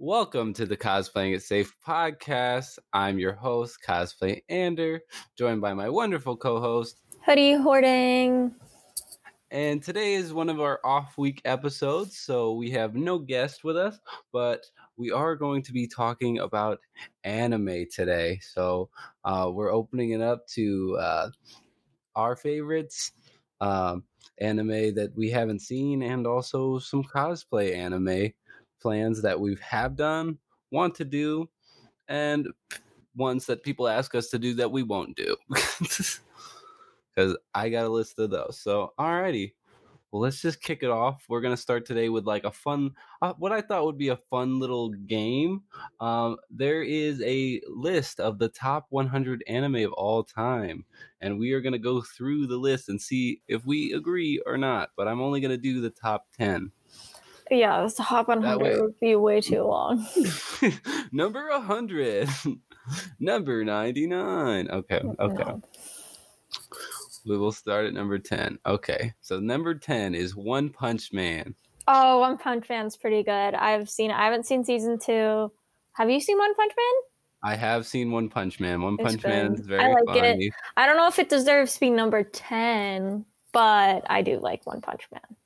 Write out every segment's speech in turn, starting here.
Welcome to the Cosplaying It Safe podcast. I'm your host, Cosplay Ander, joined by my wonderful co-host Hoodie hoarding. And today is one of our off week episodes, so we have no guest with us, but we are going to be talking about anime today. So uh, we're opening it up to uh, our favorites, um, anime that we haven't seen, and also some cosplay anime plans that we have done, want to do, and ones that people ask us to do that we won't do. Because I got a list of those. So, alrighty. Well, let's just kick it off. We're gonna start today with like a fun, uh, what I thought would be a fun little game. Um, there is a list of the top 100 anime of all time, and we are gonna go through the list and see if we agree or not. But I'm only gonna do the top 10. Yeah, this hop on hundred would be way too long. Number 100. Number 99. Okay, okay. We will start at number 10. Okay. So number 10 is One Punch Man. Oh, One Punch Man's pretty good. I've seen I haven't seen season 2. Have you seen One Punch Man? I have seen One Punch Man. One it's Punch good. Man is very I like funny. it. I don't know if it deserves to be number 10, but I do like One Punch Man.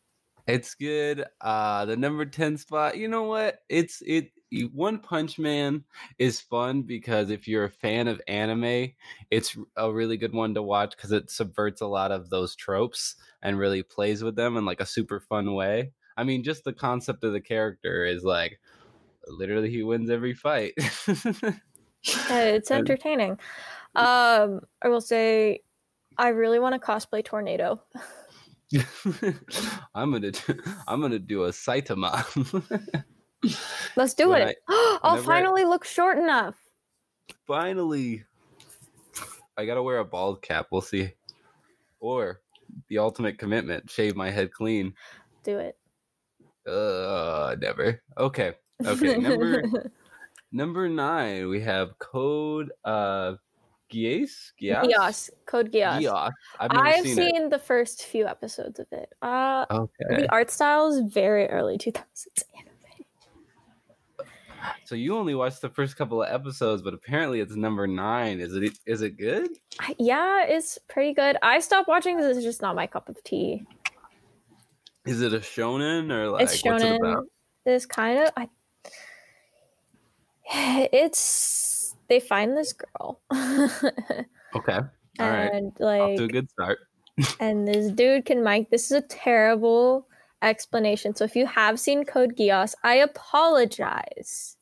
It's good. Uh the number 10 spot, you know what? It's it one Punch Man is fun because if you're a fan of anime, it's a really good one to watch because it subverts a lot of those tropes and really plays with them in like a super fun way. I mean, just the concept of the character is like literally he wins every fight. it's entertaining. Um, I will say, I really want to cosplay Tornado. I'm gonna, I'm gonna do a Saitama. Let's do when it. I, I'll finally look short enough. Finally. I gotta wear a bald cap. We'll see. Or the ultimate commitment: shave my head clean. Do it. Uh, never. Okay. Okay. Number number nine. We have Code uh Geass? Geass? Geass. Code Gias. Geass. I've, I've seen, seen the first few episodes of it. Uh, okay. The art style is very early 2000s so you only watched the first couple of episodes, but apparently it's number nine. Is it is it good? Yeah, it's pretty good. I stopped watching because it's just not my cup of tea. Is it a shonen or like it's shonen. what's it about? It's kind of I. It's they find this girl. okay. All and right. like Off to a good start. and this dude can mic. this is a terrible explanation. So if you have seen Code Geass, I apologize.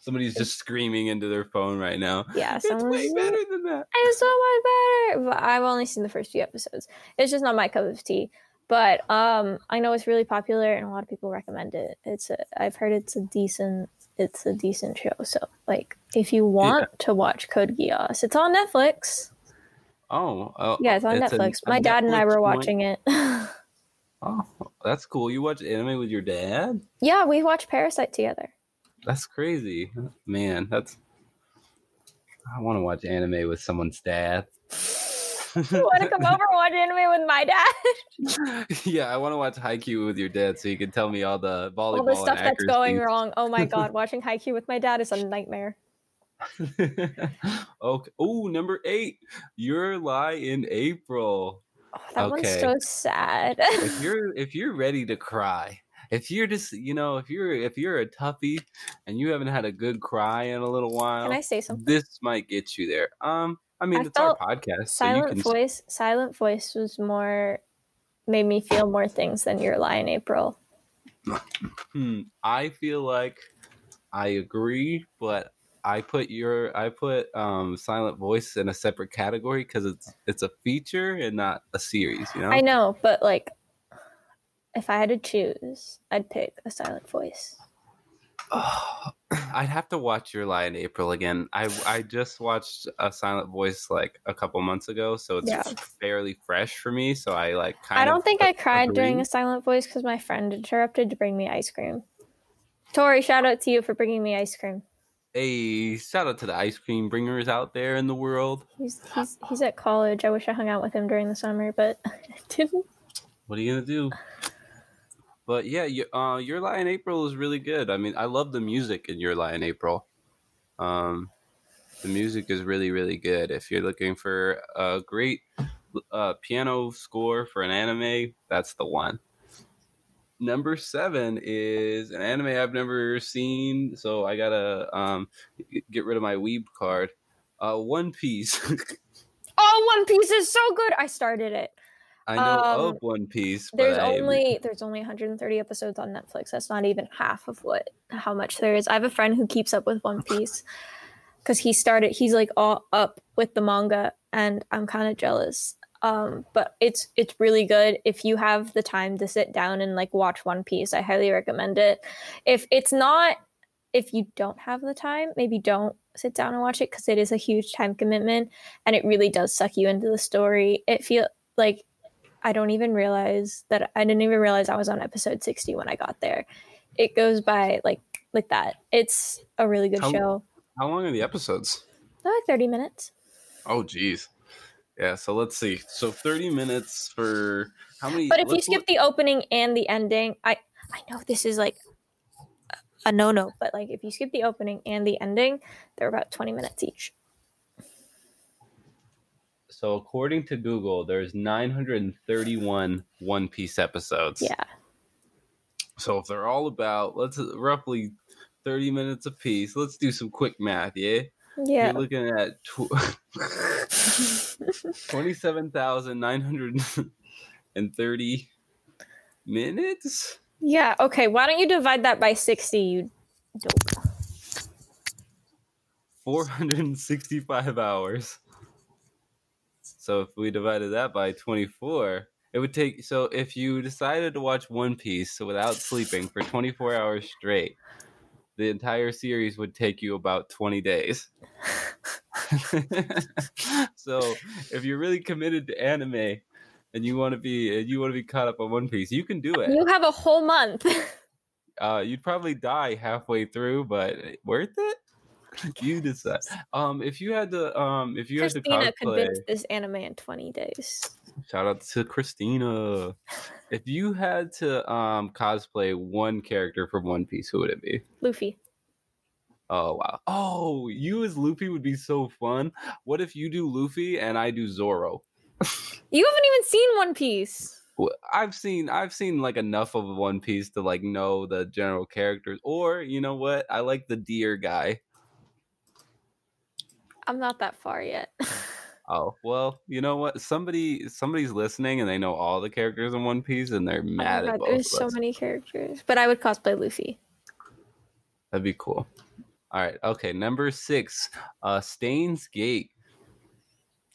Somebody's just screaming into their phone right now. Yeah, it's way better than that. It's so much better. But I've only seen the first few episodes. It's just not my cup of tea. But um, I know it's really popular and a lot of people recommend it. It's a, I've heard it's a decent it's a decent show. So like if you want yeah. to watch Code Geass, it's on Netflix. Oh, uh, yeah, it's on it's Netflix. A, a My dad Netflix and I were watching it. oh, that's cool. You watch anime with your dad? Yeah, we watch Parasite together. That's crazy, man. That's I want to watch anime with someone's dad. You want to come over and watch anime with my dad? yeah, I want to watch Haikyuu with your dad so you can tell me all the volleyball all the stuff that's going wrong. Oh my god, watching Haikyuu with my dad is a nightmare. okay. Oh, number eight. Your lie in April. Oh, that okay. one's so sad. if you're if you're ready to cry, if you're just you know if you're if you're a toughie and you haven't had a good cry in a little while, can I say something? This might get you there. Um, I mean, I it's our podcast. Silent so can... voice. Silent voice was more made me feel more things than your lie in April. hmm. I feel like I agree, but I put your I put um silent voice in a separate category because it's it's a feature and not a series. You know. I know, but like if I had to choose, I'd pick a silent voice. Oh, I'd have to watch Your Lie in April again. I I just watched a silent voice like a couple months ago, so it's yeah. fairly fresh for me. So I like kind I don't think I cried agree. during a silent voice because my friend interrupted to bring me ice cream. Tori, shout out to you for bringing me ice cream. Hey, shout out to the ice cream bringers out there in the world. He's he's he's at college. I wish I hung out with him during the summer, but I didn't. What are you gonna do? But yeah, you, uh, Your Lie in April is really good. I mean, I love the music in Your Lie in April. Um, the music is really, really good. If you're looking for a great uh, piano score for an anime, that's the one. Number seven is an anime I've never seen, so I gotta um, get rid of my weeb card. Uh, One Piece. oh, One Piece is so good. I started it. I know um, of One Piece. there's I... only there's only 130 episodes on Netflix. That's not even half of what how much there is. I have a friend who keeps up with One Piece because he started. He's like all up with the manga, and I'm kind of jealous. Um, but it's it's really good if you have the time to sit down and like watch One Piece. I highly recommend it. If it's not, if you don't have the time, maybe don't sit down and watch it because it is a huge time commitment and it really does suck you into the story. It feel like I don't even realize that I didn't even realize I was on episode 60 when I got there. It goes by like like that. It's a really good how, show. How long are the episodes? like 30 minutes. Oh geez. Yeah, so let's see. So 30 minutes for how many But if you skip look- the opening and the ending, I I know this is like a no-no, but like if you skip the opening and the ending, they're about 20 minutes each. So according to Google, there's 931 One Piece episodes. Yeah. So if they're all about let's roughly 30 minutes a piece, let's do some quick math, yeah? Yeah. You're looking at tw- 27,930 minutes? Yeah, okay. Why don't you divide that by 60, you dope. 465 hours. So if we divided that by 24, it would take. So if you decided to watch One Piece without sleeping for 24 hours straight, the entire series would take you about 20 days. so if you're really committed to anime and you want to be you want to be caught up on One Piece, you can do it. You have a whole month. uh, you'd probably die halfway through, but worth it. you decide. Um, if you had to, um, if you Christina had to cosplay, convinced this anime in twenty days. Shout out to Christina. if you had to um cosplay one character from One Piece, who would it be? Luffy. Oh wow! Oh, you as Luffy would be so fun. What if you do Luffy and I do Zoro? you haven't even seen One Piece. I've seen I've seen like enough of One Piece to like know the general characters. Or you know what? I like the deer guy. I'm not that far yet. oh well, you know what? Somebody somebody's listening and they know all the characters in One Piece and they're oh mad oh God, at both. There's so many characters, but I would cosplay Luffy. That'd be cool. All right, okay. Number six, uh, Steins Gate.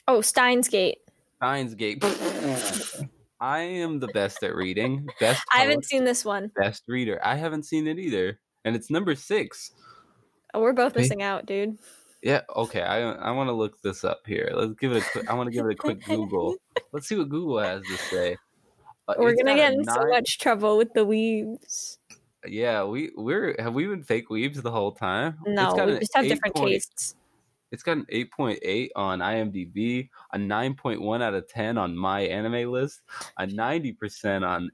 Oh, Steins Gate. Steins Gate. I am the best at reading. Best. I haven't seen this one. Best reader. I haven't seen it either, and it's number six. Oh, we're both missing out, dude. Yeah. Okay. I I want to look this up here. Let's give it a quick. I want to give it a quick Google. Let's see what Google has to say. Uh, We're gonna get in nine... so much trouble with the weebs. Yeah, we we're have we been fake weebs the whole time? No, we just have different point, tastes. It's got an 8.8 on IMDb, a 9.1 out of 10 on my anime list, a 90% on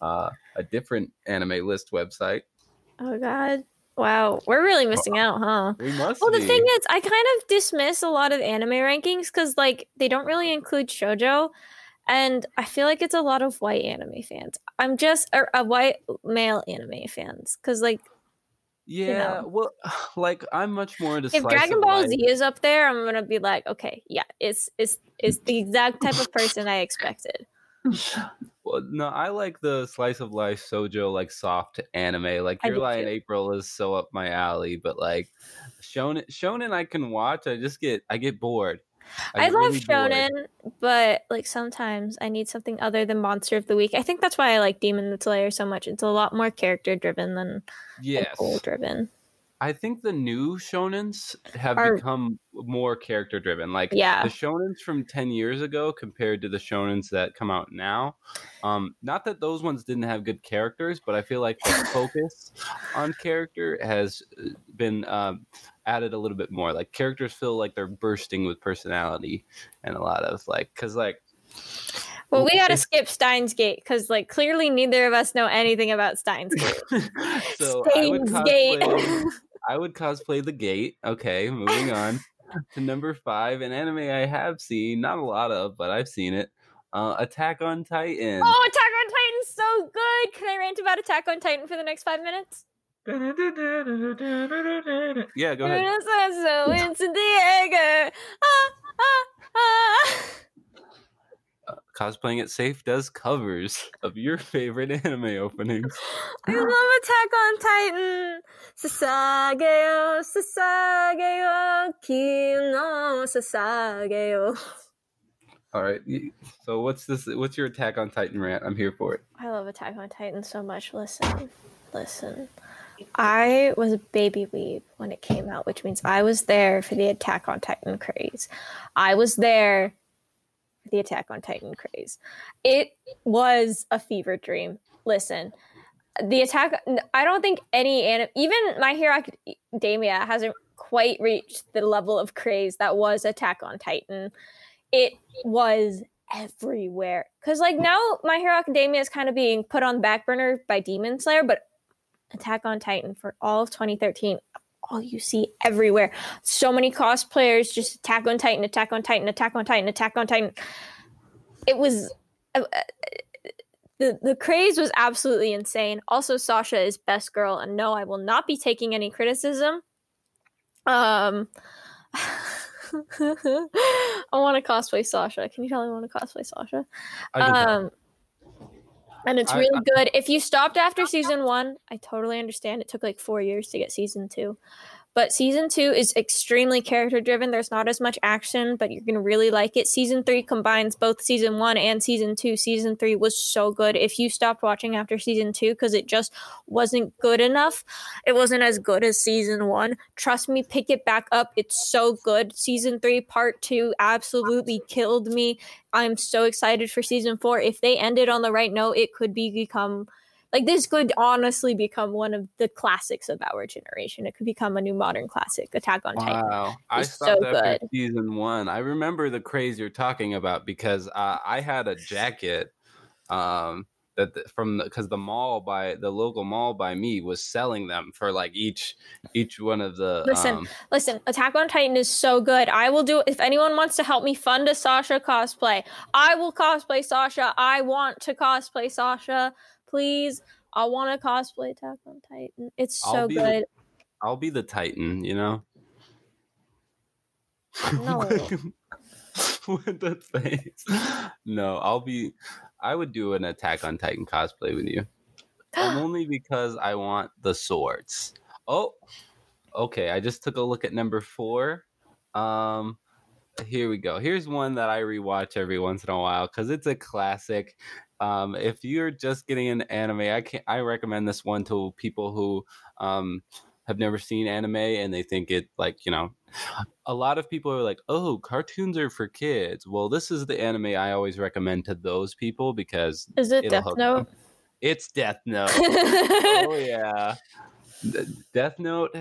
uh, a different anime list website. Oh God. Wow, we're really missing out, huh? We must. Well, be. the thing is, I kind of dismiss a lot of anime rankings because, like, they don't really include shojo, and I feel like it's a lot of white anime fans. I'm just a, a white male anime fans because, like, yeah, you know, well, like I'm much more into. If Dragon Ball Z is up there, I'm gonna be like, okay, yeah, it's it's it's the exact type of person I expected. Well, no, I like the slice of life shojo, like soft anime. Like Your Lie in April is so up my alley, but like shonen, shonen I can watch. I just get I get bored. I, I love really shonen, bored. but like sometimes I need something other than Monster of the Week. I think that's why I like Demon Slayer so much. It's a lot more character driven than yes. goal driven. I think the new shonens have Are, become more character driven. Like yeah. the shonens from 10 years ago compared to the shonens that come out now. Um, not that those ones didn't have good characters, but I feel like the focus on character has uh, been um, added a little bit more. Like characters feel like they're bursting with personality and a lot of like, cause like Well, we gotta skip Steins Gate because, like, clearly neither of us know anything about Steins Gate. so would, cosplay, I would cosplay the gate. Okay, moving on to number five, an anime I have seen, not a lot of, but I've seen it. Uh, Attack on Titan. Oh, Attack on Titan's so good. Can I rant about Attack on Titan for the next five minutes? yeah, go ahead. So into Diego. Ah, ah, ah. Cosplaying it safe does covers of your favorite anime openings. I love Attack on Titan. Sasageyo, Sasageyo, Kino Sasageyo. All right. So what's this? What's your Attack on Titan rant? I'm here for it. I love Attack on Titan so much. Listen, listen. I was a baby weeb when it came out, which means I was there for the Attack on Titan craze. I was there the Attack on Titan craze. It was a fever dream. Listen, the attack. I don't think any anim- even My Hero Academia hasn't quite reached the level of craze that was Attack on Titan. It was everywhere because like now My Hero Academia is kind of being put on back burner by Demon Slayer, but Attack on Titan for all of 2013. All you see everywhere. So many cosplayers just Attack on Titan, Attack on Titan, Attack on Titan, Attack on Titan. It was uh, uh, the the craze was absolutely insane. Also, Sasha is best girl, and no, I will not be taking any criticism. Um, I want to cosplay Sasha. Can you tell me I want to cosplay Sasha? I Um, and it's really I, good. If you stopped after season one, I totally understand. It took like four years to get season two. But season two is extremely character driven. There's not as much action, but you're going to really like it. Season three combines both season one and season two. Season three was so good. If you stopped watching after season two because it just wasn't good enough, it wasn't as good as season one. Trust me, pick it back up. It's so good. Season three, part two, absolutely killed me. I'm so excited for season four. If they ended on the right note, it could be become like this could honestly become one of the classics of our generation. It could become a new modern classic. Attack on Titan. Wow, I stopped so after good. season one. I remember the craze you're talking about because uh, I had a jacket um, that from because the, the, mall by the local mall by me was selling them for like each each one of the. Listen, um, listen. Attack on Titan is so good. I will do. If anyone wants to help me fund a Sasha cosplay, I will cosplay Sasha. I want to cosplay Sasha please. I want to cosplay Attack on Titan. It's so I'll good. The, I'll be the Titan, you know? No. With the face. No, I'll be. I would do an Attack on Titan cosplay with you. only because I want the swords. Oh, okay. I just took a look at number four. Um, here we go. Here's one that I rewatch every once in a while because it's a classic. Um, if you're just getting an anime, I can I recommend this one to people who um, have never seen anime and they think it like you know a lot of people are like oh cartoons are for kids. Well this is the anime i always recommend to those people because is it death note them. it's death note. Oh yeah Death Note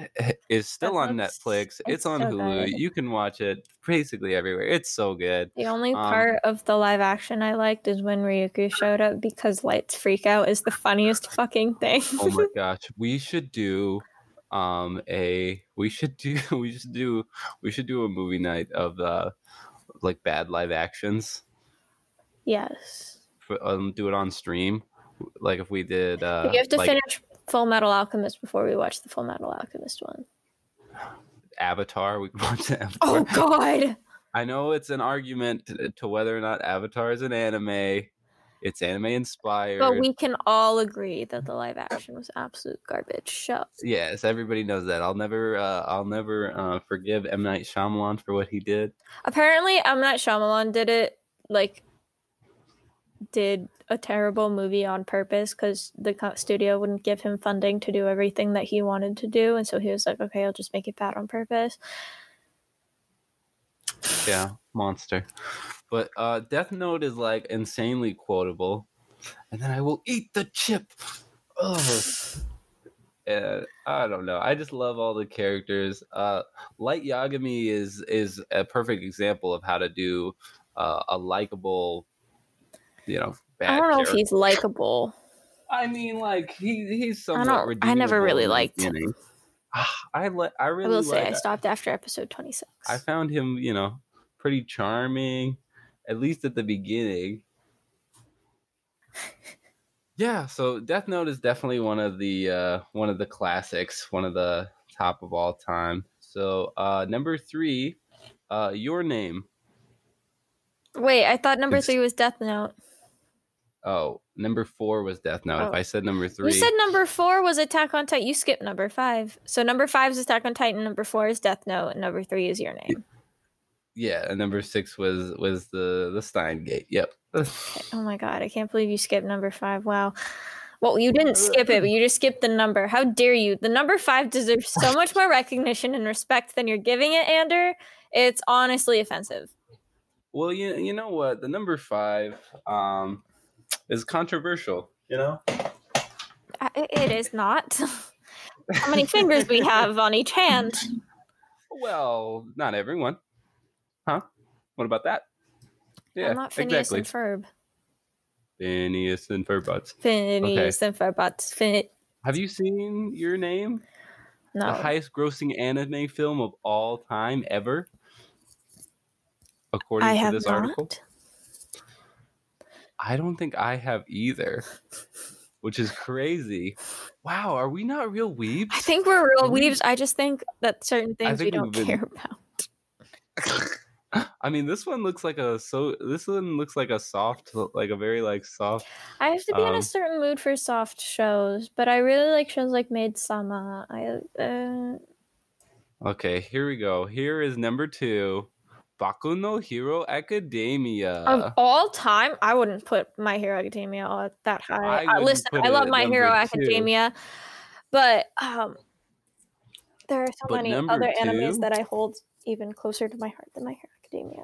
is still Death on Netflix. It's, it's on so Hulu. Good. You can watch it basically everywhere. It's so good. The only um, part of the live action I liked is when Ryuko showed up because Light's freak out is the funniest fucking thing. oh my gosh, we should do um a we should do we should do we should do a movie night of uh like bad live actions. Yes. For, um, do it on stream like if we did uh you have to like, finish Full Metal Alchemist before we watch the Full Metal Alchemist one. Avatar. We watch Avatar. Oh God! I know it's an argument to, to whether or not Avatar is an anime. It's anime inspired. But we can all agree that the live action was absolute garbage. Show. Yes, everybody knows that. I'll never, uh, I'll never uh, forgive M Night Shyamalan for what he did. Apparently, M Night Shyamalan did it like did a terrible movie on purpose because the studio wouldn't give him funding to do everything that he wanted to do, and so he was like, "Okay, I'll just make it bad on purpose." Yeah, monster. But uh, Death Note is like insanely quotable, and then I will eat the chip. Oh, and I don't know. I just love all the characters. Uh, Light Yagami is is a perfect example of how to do uh, a likable you know bad. I don't know character. if he's likable. I mean, like he he's somewhat. don't- I never really liked- beginning. I li- I I really will say I stopped after episode 26. I found him, you know, pretty charming, at least at the beginning. Yeah, so Death Note is definitely one of the uh one of the classics, one of the top of all time. So uh number three, uh your name. Wait, I thought number It's- three was Death Note. Oh, number four was Death Note. If Oh. I said number three, You said number four was Attack on Titan. You skipped number five. So number five is Attack on Titan. Number four is Death Note. And number three is Your Name. yeah, and number six was was the the Stein Gate. Yep. Oh my god, I can't believe you skipped number five. Wow. Well, you didn't skip it, but you just skipped the number. How dare you? The number five deserves so much more recognition and respect than you're giving it, Ander. It's honestly offensive. Well, you you know what? The number five um is controversial. You know. Uh, it is not. How many fingers we have on each hand? Well, not everyone. Huh? What about that? Yeah, I'm not Phineas exactly. and Ferb. Phineas and Ferb. Phineas and Ferb. but Fin- Have you seen Your Name? no. The highest grossing anime film of all time ever? According I to have this not. article. I don't think I have either. Which is crazy. Wow, are we not real weebs? I think we're real We- weebs. I just think that certain things we don't been- care about. I mean, this one looks like a so. This one looks like a soft, like a very like soft. I have to be in Um, a certain mood for soft shows, but I really like shows like Sama. I uh, Okay, here we go. Here is number two, Boku no Hero Academia. of all time, I wouldn't put My Hero Academia that high. I wouldn't listen, I love My Hero two. Academia, but um, there are so But many other two- animes that I hold even closer to my heart than My Hero Academia.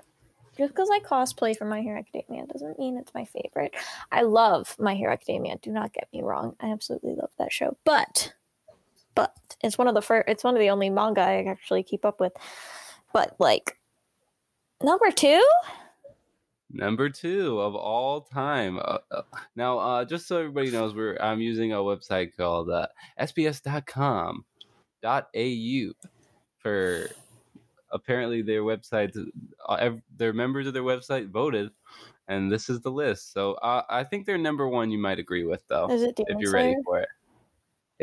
Just because I cosplay for My Hero Academia doesn't mean it's my favorite. I love My Hero Academia. Do not get me wrong. I absolutely love that show. But, but it's one of the first. It's one of the only manga I actually keep up with. But like, number two. Number two of all time. Uh, uh, now, uh, just so everybody knows, we're I'm using a website called uh, sbs.com.au for apparently their website. Uh, their members of their website voted, and this is the list. So uh, I think they're number one. You might agree with though, Is it if you're ready for it.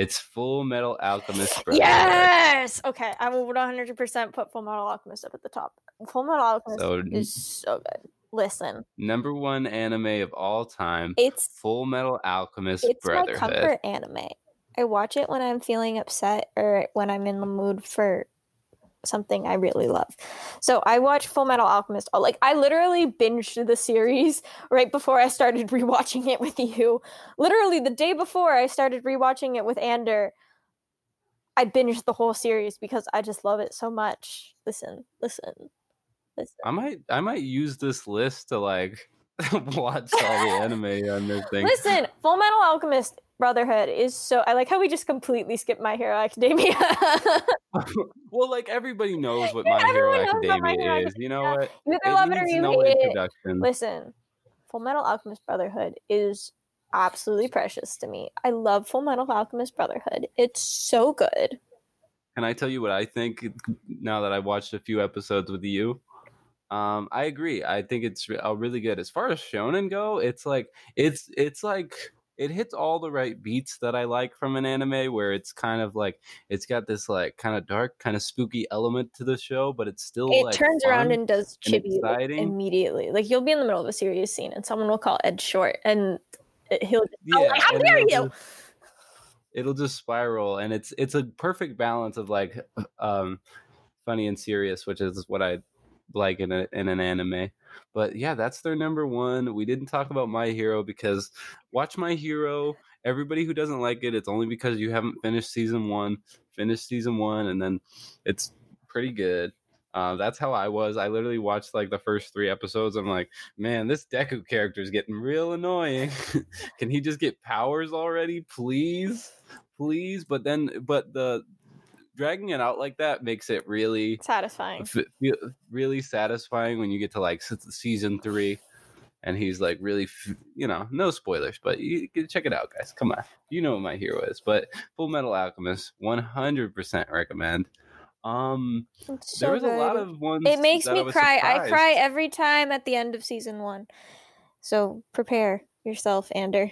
It's Full Metal Alchemist. Brotherhood. Yes. Okay, I will 100% put Full Metal Alchemist up at the top. Full Metal Alchemist So is so good. Listen, number one anime of all time. it's Full Metal Alchemist it's my comfort anime. I watch it when I'm feeling upset or when I'm in the mood for something I really love. So I watch Full Metal Alchemist. uh, Like I literally binged the series right before I started rewatching it with you. Literally the day before I started rewatching it with Ander, I binged the whole series because I just love it so much. Listen, listen, listen. I might I might use this list to like watch all the anime on this thing. Listen, Full Metal Alchemist Brotherhood is so. I like how we just completely skipped My Hero Academia. well, like everybody knows what My Hero what My Academia Hero is. You know what? you either love it or you no hate it. Listen, Full Metal Alchemist Brotherhood is absolutely precious to me. I love Full Metal Alchemist Brotherhood. It's so good. Can I tell you what I think now that I've watched a few episodes with you? Um, I agree. I think it's re- uh, really good. As far as shonen go, it's like it's it's like it hits all the right beats that I like from an anime where it's kind of like it's got this like kind of dark, kind of spooky element to the show, but it's still It like turns around and does chibi exciting. immediately. Like you'll be in the middle of a serious scene and someone will call Ed short and he'll oh, like, how and dare you? just- it'll just spiral, and it's it's a perfect balance of like um, funny and serious, which is what I like in a, in an anime. But yeah, that's their number one. We didn't talk about My Hero because watch My Hero. Everybody who doesn't like it, it's only because you haven't finished season one. Finish season one, and then it's pretty good. Uh, that's how I was. I literally watched like the first three episodes. I'm like, man, this Deku character is getting real annoying. Can he just get powers already, please, please? But then, but the dragging it out like that makes it really, Satisfying. f- feel- really satisfying when you get to like season three. and he's like really, f- you know, no spoilers, but you can check it out, guys. Come on, you know what my hero is. But Full Metal Alchemist, one hundred percent recommend. Um, It's there so was a lot of ones. It makes me I cry. I cry every time at the end of season one. So prepare yourself, Ander.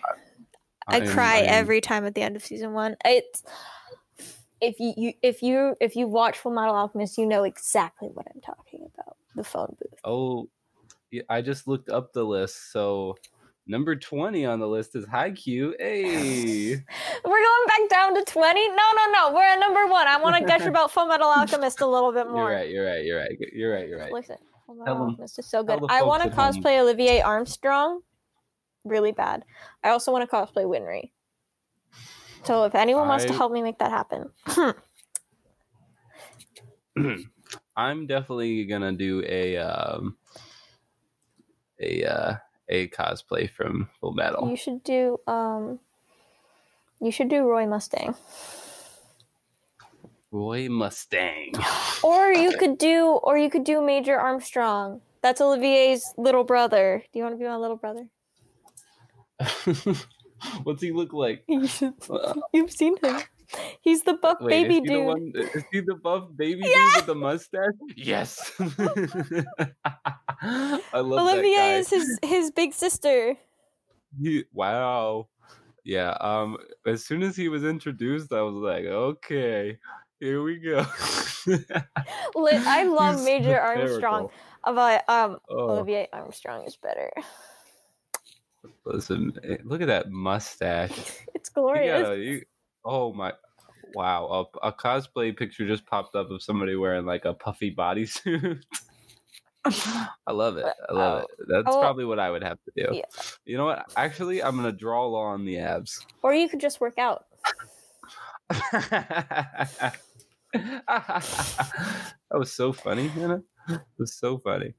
I, am- cry am- every time at the end of season one. It's if you, you if you if you watch Full Metal Alchemist, you know exactly what I'm talking about. The phone booth. Oh, yeah, I just looked up the list. So number 20 on the list is Haikyuu. Hey. We're going back down to twenty. No, no, no. We're at number one. I want to gush about Full Metal Alchemist a little bit more. you're right, you're right, you're right. You're right, you're right. Listen, Full Metal 'em- Alchemist is so good. I want to at home. cosplay Olivier Armstrong, really bad. I also want to cosplay Winry. So if anyone wants to help me make that happen, I'm definitely gonna do a um a uh a cosplay from Full Metal. you should do um, you should do Roy Mustang, Roy Mustang. or you could do, or you could do Major Armstrong. That's Olivier's little brother. Do you want to be my little brother? What's he look like? You should. Uh, You've seen him. He's the buff Wait, baby is the dude. one- is he the buff baby dude with the mustache? Yes. I love guy. is his his big sister. He, wow. Yeah. Um. As soon as he was introduced, I was like, okay, here we go. I love He's Major Armstrong. But um, Oh, Olivier Armstrong is better. Listen, eh, look at that mustache. It's You glorious. gotta, you, oh my. Wow, a, a cosplay picture just popped up of somebody wearing like a puffy bodysuit. I love it. I love it. That's Oh. probably what I would have to do. Yeah. You know what? Actually, I'm gonna draw on the abs. Or you could just work out. that was so funny, Hannah. It was so funny.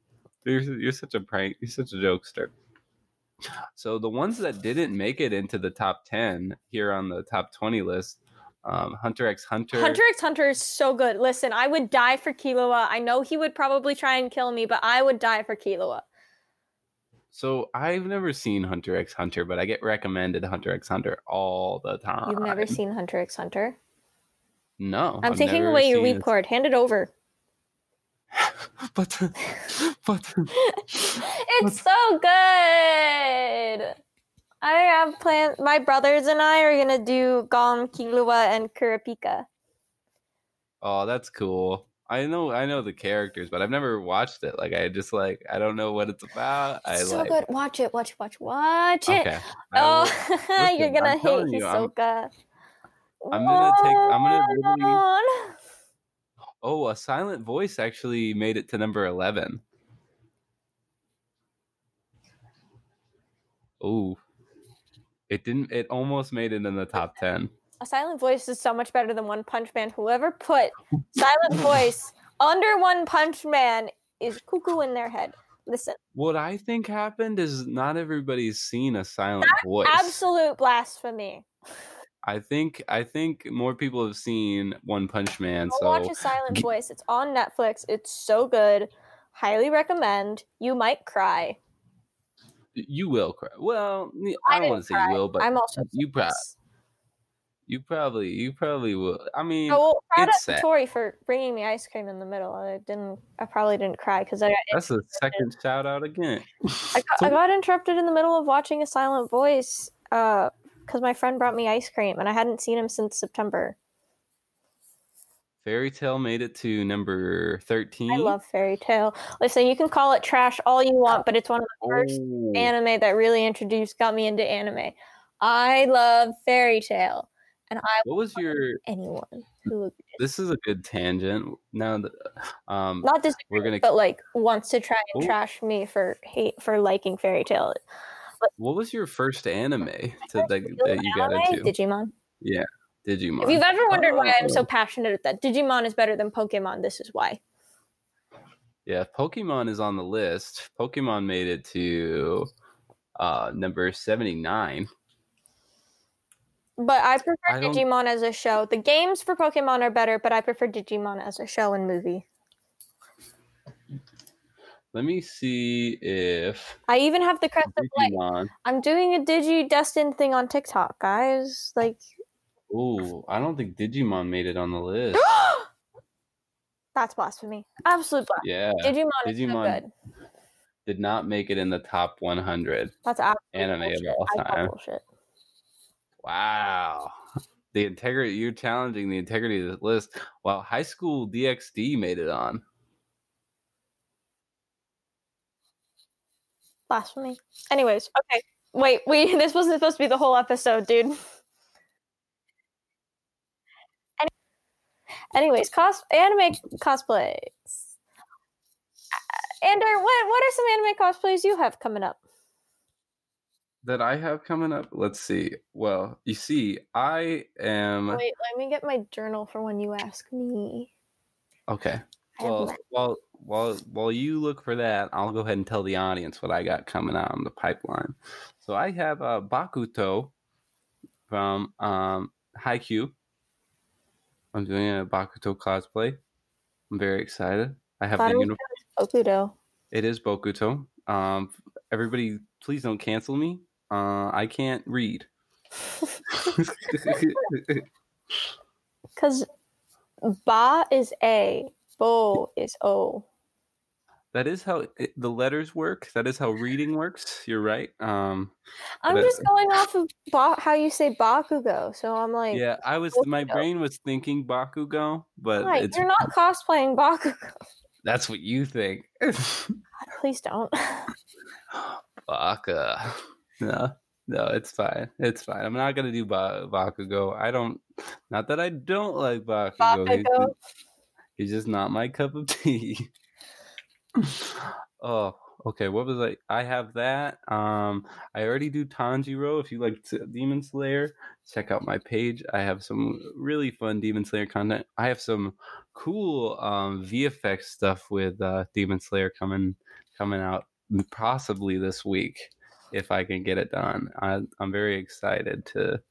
You're, you're such a prank. You're such a jokester. So the ones that didn't make it into the top ten here on the top twenty list, um, Hunter x Hunter. Hunter x Hunter is so good. Listen, I would die for Killua. I know he would probably try and kill me, but I would die for Killua. So I've never seen Hunter x Hunter, but I get recommended Hunter x Hunter all the time. You've never seen Hunter x Hunter? No, I'm I've taking away your it. cord. Hand it over. but but It's so good. I have plans. My brothers and I are gonna do Gon, Killua, and Kurapika. Oh, that's cool. I know I know the characters, but I've never watched it. Like I just like I don't know what it's about. I so like good. Watch it. Watch. Watch. Watch it. Okay. I oh, will- Oh, you're gonna I'm hate telling you, I'm- I'm gonna take- I'm gonna literally- One. Oh, a silent voice actually made it to number 11. Oh. It didn't it almost made it in the top 10. A silent voice is so much better than One Punch Man. Whoever put silent voice under One Punch Man is cuckoo in their head. Listen, What I think happened is not everybody's seen a silent voice. absolute blasphemy. I think I think more people have seen One Punch Man, so watch a silent voice. It's on Netflix. It's so good. Highly recommend. You might cry. you will cry. Well, I I don't want to say you will, but I'm also you prob- yes. you probably you probably will. I mean, Oh, well, out sad. Tori for bringing me ice cream in the middle. I didn't. I probably didn't cry because I got, that's a second shout out again. I got I got interrupted in the middle of watching a silent voice. Uh, because my friend brought me ice cream and I hadn't seen him since September. Fairy Tail made it to number thirteen. I love Fairy Tail. Listen, you can call it trash all you want, but it's one of the first Oh, anime that really introduced, got me into anime. I love Fairy Tail, and I what was your? anyone who This is a good tangent. Now that um, not disagree, we're gonna. but like wants to try and Oh. trash me for hate for liking Fairy Tail. What was your first anime to, that, that you got Anime? into? Digimon. Yeah, Digimon. If you've ever wondered why I'm Oh. so passionate at that Digimon is better than Pokemon, this is why. Yeah, Pokemon is on the list. Pokemon made it to uh number 79. But I prefer I Digimon as a show. The games for Pokemon are better, but I prefer Digimon as a show and movie. Let me see if I even have the crest of light. I'm doing a Digi Destined thing on TikTok, guys. Like, Ooh, I don't think Digimon made it on the list. that's blasphemy. Absolute blasphemy. yeah, Digimon, is so Digimon good. did not make it in the top 100 That's anime of all time. Wow. The integrity you're challenging the integrity of the list. While High School DxD made it on. Blasphemy. Anyways, okay. Wait, we this wasn't supposed to be the whole episode, dude. Any- Anyways, cos anime cosplays. Ander, what what are some anime cosplays you have coming up? That I have coming up. Let's see. Well, you see, I am Wait, let me get my journal for when you ask me. okay. Well, while while while you look for that, I'll go ahead and tell the audience what I got coming out on the pipeline. So I have uh, Bakuto from um, Haikyuu. I'm doing a Bakuto cosplay. I'm very excited. I have Thought the uniform. Okudo. It is Bokuto. Um, everybody, please don't cancel me. Uh, I can't read. Because Ba is A, Bo is O. that is how it, the letters work. That is how reading works. You're right. Um, I'm just going off of ba- how you say Bakugo, so I'm like, yeah, I was. My brain was thinking Bakugo, but you're not cosplaying Bakugo. that's what you think. Please don't. Baka. No, no, it's fine. It's fine. I'm not gonna do ba- Bakugo. I don't. Not that I don't like Bakugo. Bakugo. He's just not my cup of tea. oh, okay. What was I? I have that. Um, I already do Tanjiro. If you like Demon Slayer, check out my page. I have some really fun Demon Slayer content. I have some cool um, VFX stuff with uh, Demon Slayer coming coming out possibly this week if I can get it done. I, I'm very excited to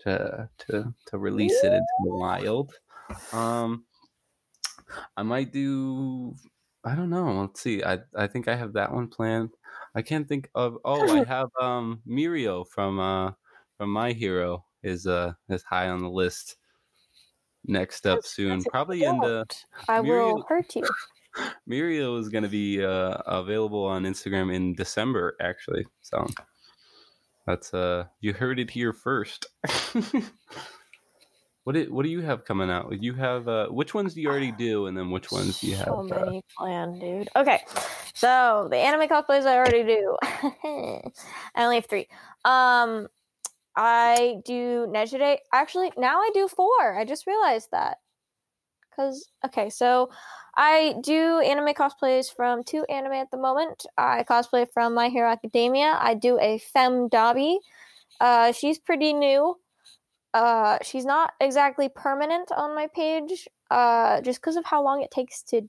to to to release it into the wild. Um, I might do. I don't know. Let's see. I I think I have that one planned. I can't think of. Oh, I have um Mirio from uh from My Hero is uh is high on the list. Next up soon, probably in the. I will hurt you. Mirio is going to be uh, available on Instagram in December, actually. So that's uh, you heard it here first. what do, what do you have coming out? You have uh, which ones do you already do, and then which ones do you have? So uh, many planned, dude. Okay, so the anime cosplays I already do. I only have three. Um, I do Nejire. Actually, now I do four. I just realized that. Cause okay, so I do anime cosplays from two anime at the moment. I cosplay from My Hero Academia. I do a Fem Dabi. Uh, she's pretty new. Uh, she's not exactly permanent on my page. Uh, just because of how long it takes to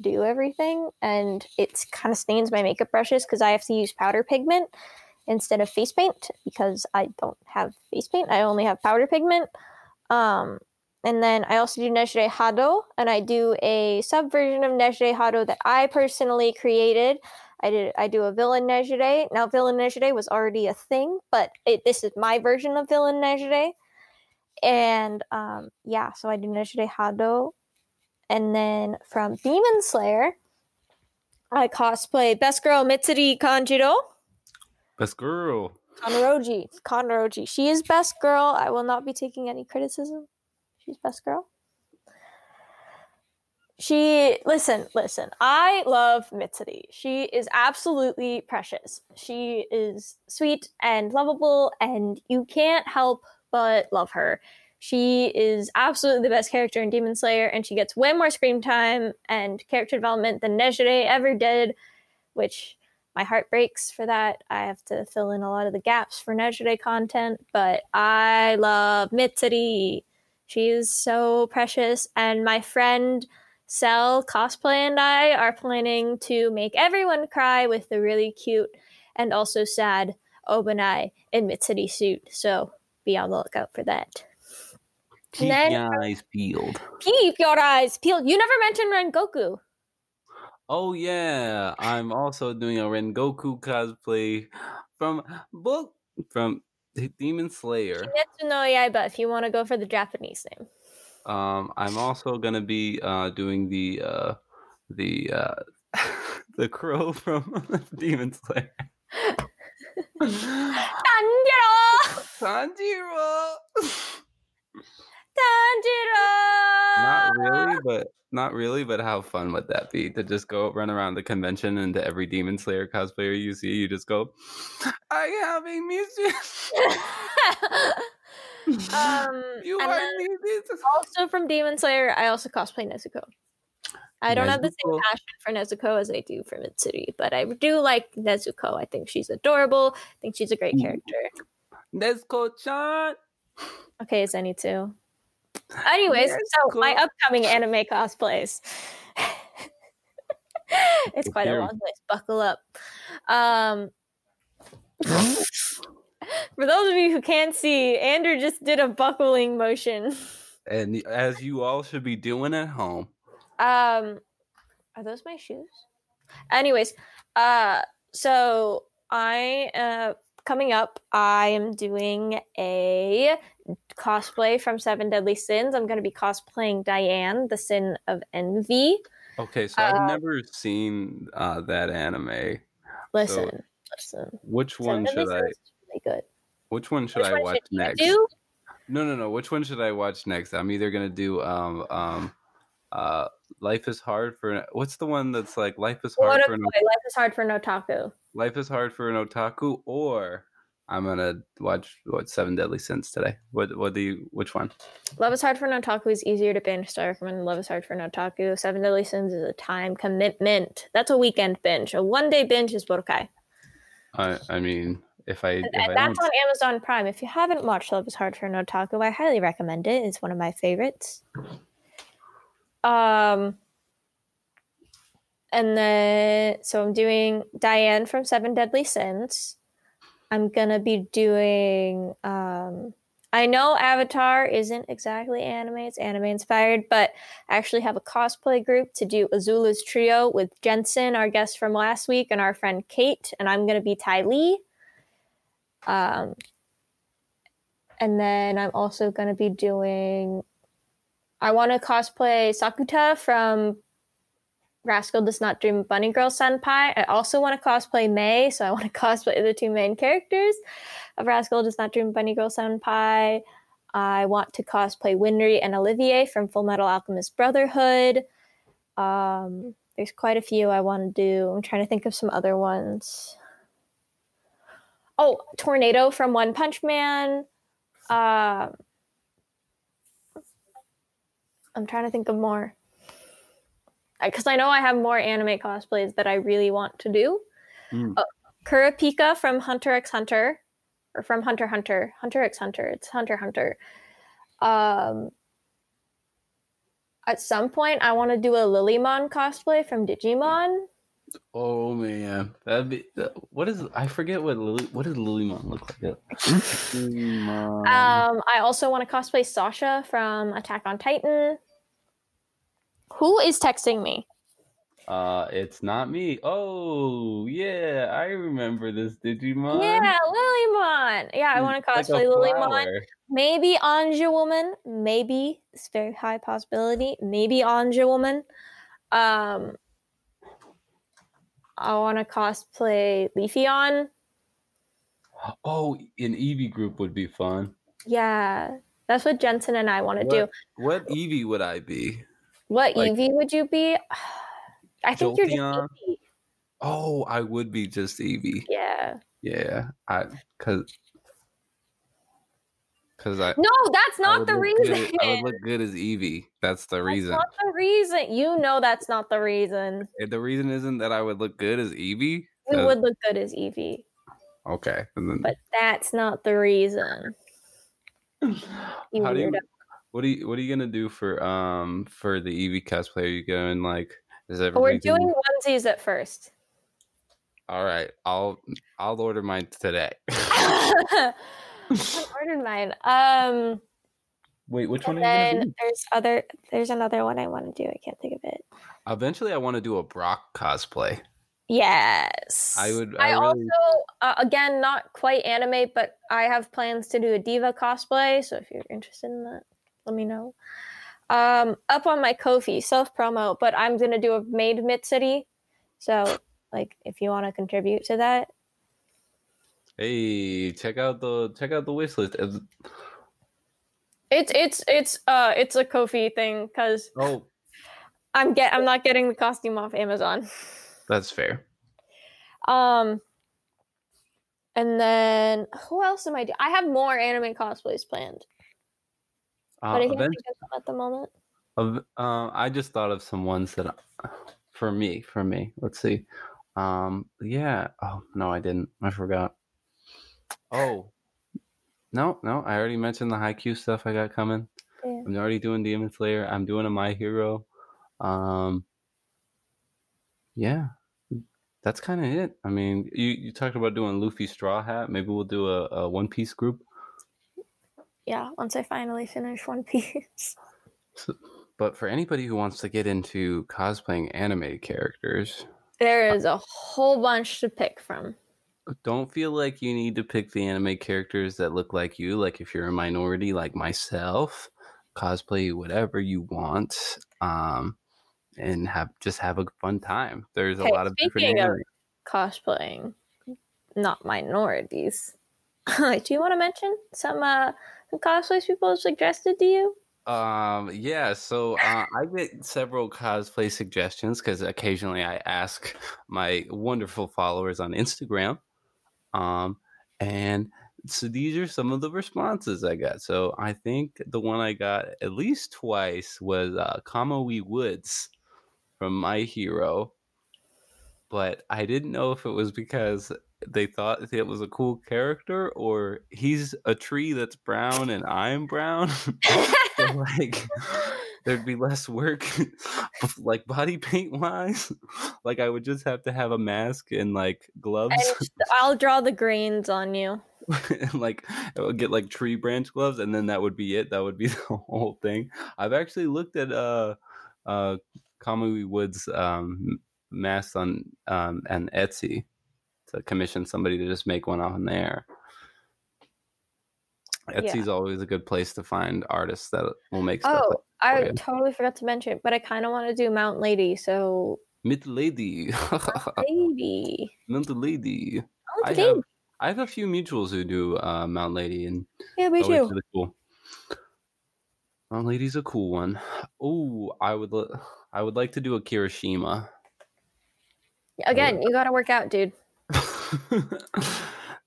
do everything, and it's kind of stains my makeup brushes because I have to use powder pigment instead of face paint because I don't have face paint. I only have powder pigment. Um, and then I also do Nejire Hado, and I do a subversion of Nejire Hado that I personally created. I did I do a villain Nejire. Now villain Nejire was already a thing, but it, this is my version of villain Nejire. And um, yeah, so I do Nejire Hado. And then from Demon Slayer, I cosplay Best Girl Mitsuri Kanjiro. Best girl. Kanroji. Kanroji. She is best girl. I will not be taking any criticism. She's best girl. She listen, listen. I love Mitsuri. She is absolutely precious. She is sweet and lovable, and you can't help but love her. She is absolutely the best character in Demon Slayer, and she gets way more screen time and character development than Nejire ever did, which my heart breaks for that. I have to fill in a lot of the gaps for Nejire content, but I love Mitsuri. She is so precious, and my friend Cell Cosplay and I are planning to make everyone cry with the really cute and also sad Obanai in Mitsuri suit. So be on the lookout for that. Keep then- your eyes peeled. Keep your eyes peeled. You never mentioned Rengoku. Oh yeah, I'm also doing a Rengoku cosplay from book from Demon Slayer. Kimetsu no Yaiba if you want to go for the Japanese name. Um, I'm also gonna be uh, doing the uh, the uh, the crow from Demon Slayer. Tanjiro! Sanjiro. Tanjiro! Not really, but not really, but how fun would that be to just go run around the convention and to every Demon Slayer cosplayer you see, you just go, I have a music. um, you are then also from Demon Slayer, I also cosplay Nezuko. I don't have the same passion for Nezuko as I do for Mitsuri, but I do like Nezuko. I think she's adorable. I think she's a great Mm. character. Nezuko-chan. Okay, any two. Anyways, so my upcoming anime cosplays. it's quite a long list. Buckle up. Um, for those of you who can't see, Andrew just did a buckling motion. And as you all should be doing at home. Um, are those my shoes? Anyways, uh, so I uh coming up, I am doing a cosplay from Seven Deadly Sins. I'm going to be cosplaying Diane, the Sin of Envy. Okay, so I've Uh, never seen uh, that anime. Listen, listen. Which one should I? Really good. Which one should Which I one watch should next? do? No, no, no. Which one should I watch next? I'm either gonna do um um uh Life is hard for what's the one that's like Life is hard What for an, life is hard for an otaku. Life is hard for an otaku or I'm gonna watch what Seven Deadly Sins today. What what do you which one? Love is hard for an otaku is easier to binge, so I recommend Love is hard for an otaku. Seven Deadly Sins is a time commitment. That's a weekend binge. A one day binge is Budokai. I I mean if I if I that's on Amazon Prime. If you haven't watched Love is Hard for an Otaku, I highly recommend it. It's one of my favorites. Um and then so I'm doing Diane from Seven Deadly Sins. I'm gonna be doing um I know Avatar isn't exactly anime, it's anime inspired, but I actually have a cosplay group to do Azula's trio with Jensen, our guest from last week, and our friend Kate, and I'm gonna be Ty Lee. Um, and then I'm also to be doing. I want to cosplay Sakuta from Rascal Does Not Dream of Bunny Girl Senpai. I also want to cosplay Mai, so I want to cosplay the two main characters of Rascal Does Not Dream of Bunny Girl Senpai. I want to cosplay Winry and Olivier from Full Metal Alchemist Brotherhood. Um, there's quite a few I want to do. I'm trying to think of some other ones. Oh, Tornado from One Punch Man. Um, I'm trying to think of more. Because I know I have more anime cosplays that I really want to do. Mm. Oh, Kurapika from Hunter x Hunter. Or from Hunter Hunter. Hunter x Hunter. It's Hunter Hunter. Um, at some point, I want to do a Lilymon cosplay from Digimon. Oh man, that'd be what is I forget what Lily, what does Lilymon look like? Lilymon. Um, I also want to cosplay Sasha from Attack on Titan. Who is texting me? Uh, it's not me. Oh, yeah, I remember this Digimon. Yeah, Lilymon. Yeah, I want to cosplay like a Lilymon. Maybe Angewomon. Maybe it's a very high possibility. Maybe Angewomon. Um, I want to cosplay Leafeon. Oh, an Eevee group would be fun. Yeah, that's what Jensen and I want to do. What, what Eevee would I be? What Like- Eevee would you be? I think you're just Jolteon? Eevee. Oh, I would be just Eevee. Yeah. Yeah, I cause cause I. No, that's not the reason. Good, I would look good as Eevee. That's the That's reason. not the reason. You know that's not the reason. And The reason isn't that I would look good as Eevee. You would look good as Eevee. Okay. And then, but that's not the reason. You how do you, what are you what are you gonna do for um for the Eevee cosplay? Are you going like is everybody we're doing onesies at first. all right? I'll I'll order mine today. I ordered mine. Um, Wait, which one and are you then do? there's other. There's another one I want to do. I can't think of it. Eventually, I want to do a Brock cosplay. Yes. I would. I, I, really, also, uh, again, not quite anime, but I have plans to do a diva cosplay. So if you're interested in that, let me know. Um, up on my Ko-fi self promo, but I'm gonna do a made Mid City. So, like, if you want to contribute to that, Hey, check out the check out the wish list. It's it's it's uh it's a Ko-fi thing because Oh, I'm get I'm not getting the costume off Amazon. that's fair. Um, and then who else am I doing? I have more anime cosplays planned, Uh, but I can't think of at the moment. Uh, I just thought of some ones that, for me, for me. Let's see. Um, yeah. Oh no, I didn't. I forgot. Oh, no, no. I already mentioned the Haikyuu stuff I got coming. Yeah. I'm already doing Demon Slayer. I'm doing a My Hero. Um, yeah, that's kind of it. I mean, you you talked about doing Luffy Straw Hat. Maybe we'll do a, a One Piece group. Yeah, once I finally finish One Piece. But for anybody who wants to get into cosplaying anime characters, There is a whole bunch to pick from. Don't feel like you need to pick the anime characters that look like you. Like if you're a minority like myself, cosplay whatever you want, um, and have just have a fun time. There's a lot of different speaking of- Cosplaying, not minorities. Do you want to mention some uh some cosplays people have suggested to you? Um, yeah, so uh, I get several cosplay suggestions because occasionally I ask my wonderful followers on Instagram. Um, and so these are some of the responses I got. So I think the one I got at least twice was uh, Kamui Woods from My Hero. But I didn't know if it was because they thought it was a cool character or he's a tree that's brown and I'm brown. Like there'd be less work like body paint wise. Like i would just have to have a mask and like gloves. And I'll draw the grains on you. and like I would get like tree branch gloves and then that would be it. That would be the whole thing. I've actually looked at uh uh kamui woods um masks on um and etsy to commission somebody to just make one on there etsy's always a good place to find artists that will make stuff Oh, I you. totally forgot to mention, but I kind of want to do Mount Lady. So, Mid lady Lady. Mount lady oh, I have. I have a few mutuals who do uh, Mount Lady, and Yeah, me too. really cool. Mount Lady's a cool one. Oh, I would, li- I would like to do a Kirishima. Again, you got to work out, dude.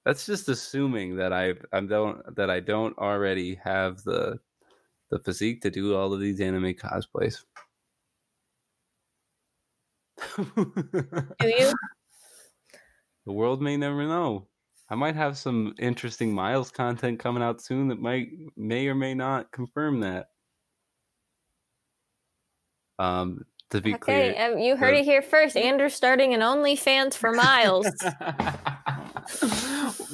That's just assuming that I, I don't, that I don't already have the, the physique to do all of these anime cosplays. Do you? The world may never know. I might have some interesting Miles content coming out soon that might may or may not confirm that. Um, to be Okay, clear, um, you heard the- it here first. Andrew's starting an OnlyFans for Miles.